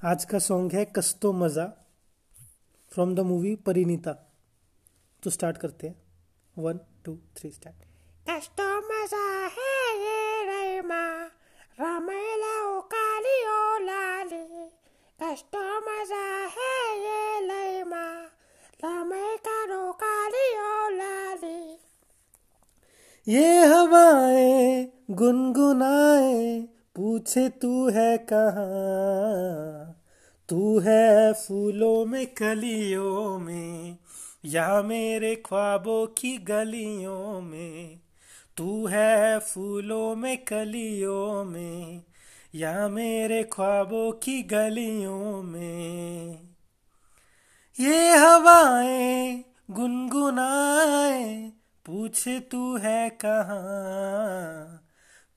आज का सॉन्ग है कस्तो मज़ा फ्रॉम द मूवी परिणीता। तो स्टार्ट करते हैं। वन टू थ्री स्टार्ट कस्तो मज़ा है ये रेमा रमेला ओ काली ओ लाली। कस्तो मज़ा है ये लेमा लमे करो काली ओ लाली। ये हवाएँ गुनगुनाए पूछे, तू है कहाँ? तू है फूलों में, कलियों में, या मेरे ख्वाबों की गलियों में? तू है फूलों में, कलियों में, या मेरे ख्वाबों की गलियों में? ये हवाएँ गुनगुनाए, पूछे, तू है कहाँ?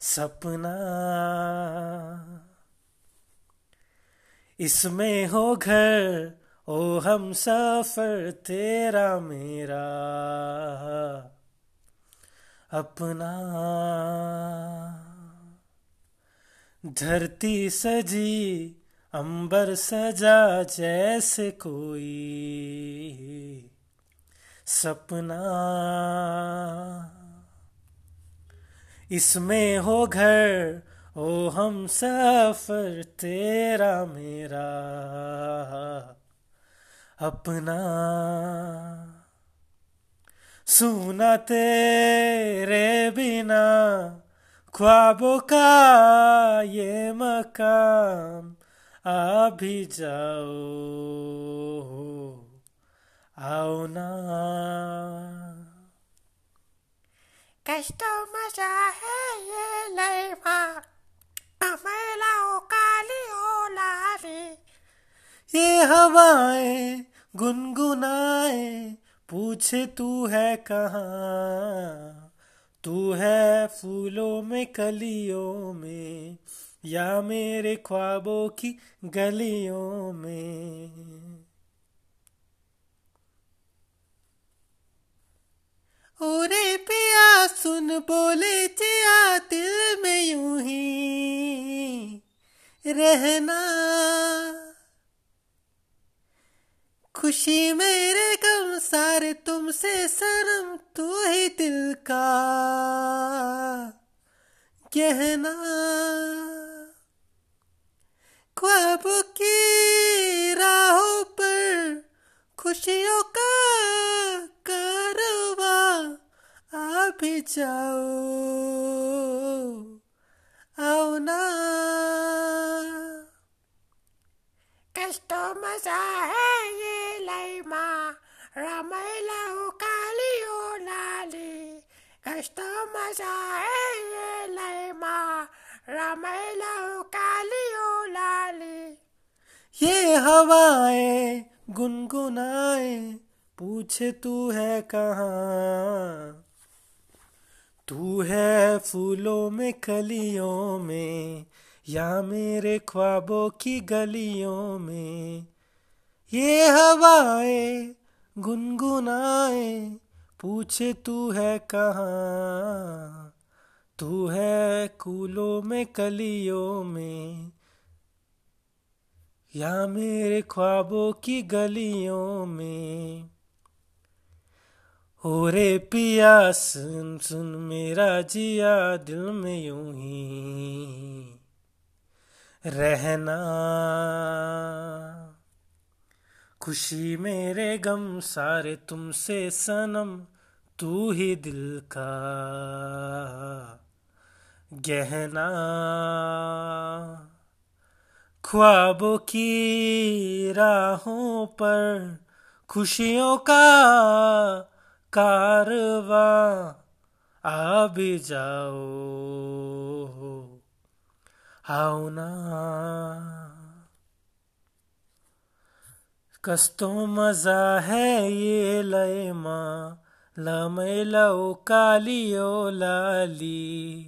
सपना। इसमें हो घर, ओ हम सफ़र तेरा मेरा। अपना। धरती सजी, अंबर सजा जैसे कोई। सपना। इसमें हो घर, ओ हम सफ़र तेरा मेरा। अपना सुना तेरे बिना ख्वाबों का ये मकाम आ भी जाओ, आओ ना। कस्तो मज़ा है ये लेमा रमेला ओ काली ओ ये हवाएँ गुनगुनाए पूछे तू है कहाँ तू है फूलों में कलियों में या मेरे ख्वाबों की गलियों में ओरे पिया सुन बोले जिया दिल में यूँ ही रहना। खुशी मेरे गम सारे तुमसे सनम तू ही दिल का गहना जाओ आओ ना कस्तो मज़ा है ये लेमा रमेला ओ काली ओ लाली कस्तो मज़ा है ये लेमा काली ओ लाली ये हवाएँ गुनगुनाए पूछे तू है कहाँ तू है फूलों में, कलियों में, या मेरे ख्वाबों की गलियों में। ये हवाएँ गुनगुनाए, पूछे तू है कहाँ? तू है कूलों में, कलियों में, या मेरे ख्वाबों की गलियों में। हो रे पिया, सुन सुन मेरा जिया, दिल में यूँ ही रहना। खुशी मेरे गम, सारे तुमसे सनम, तू ही दिल का गहना। ख्वाबों की राहों पर खुशियों का कारवा आ भी जाओ। आओ ना। कस्तो मज़ा है ये लय मा लमैलो कालियो लाली।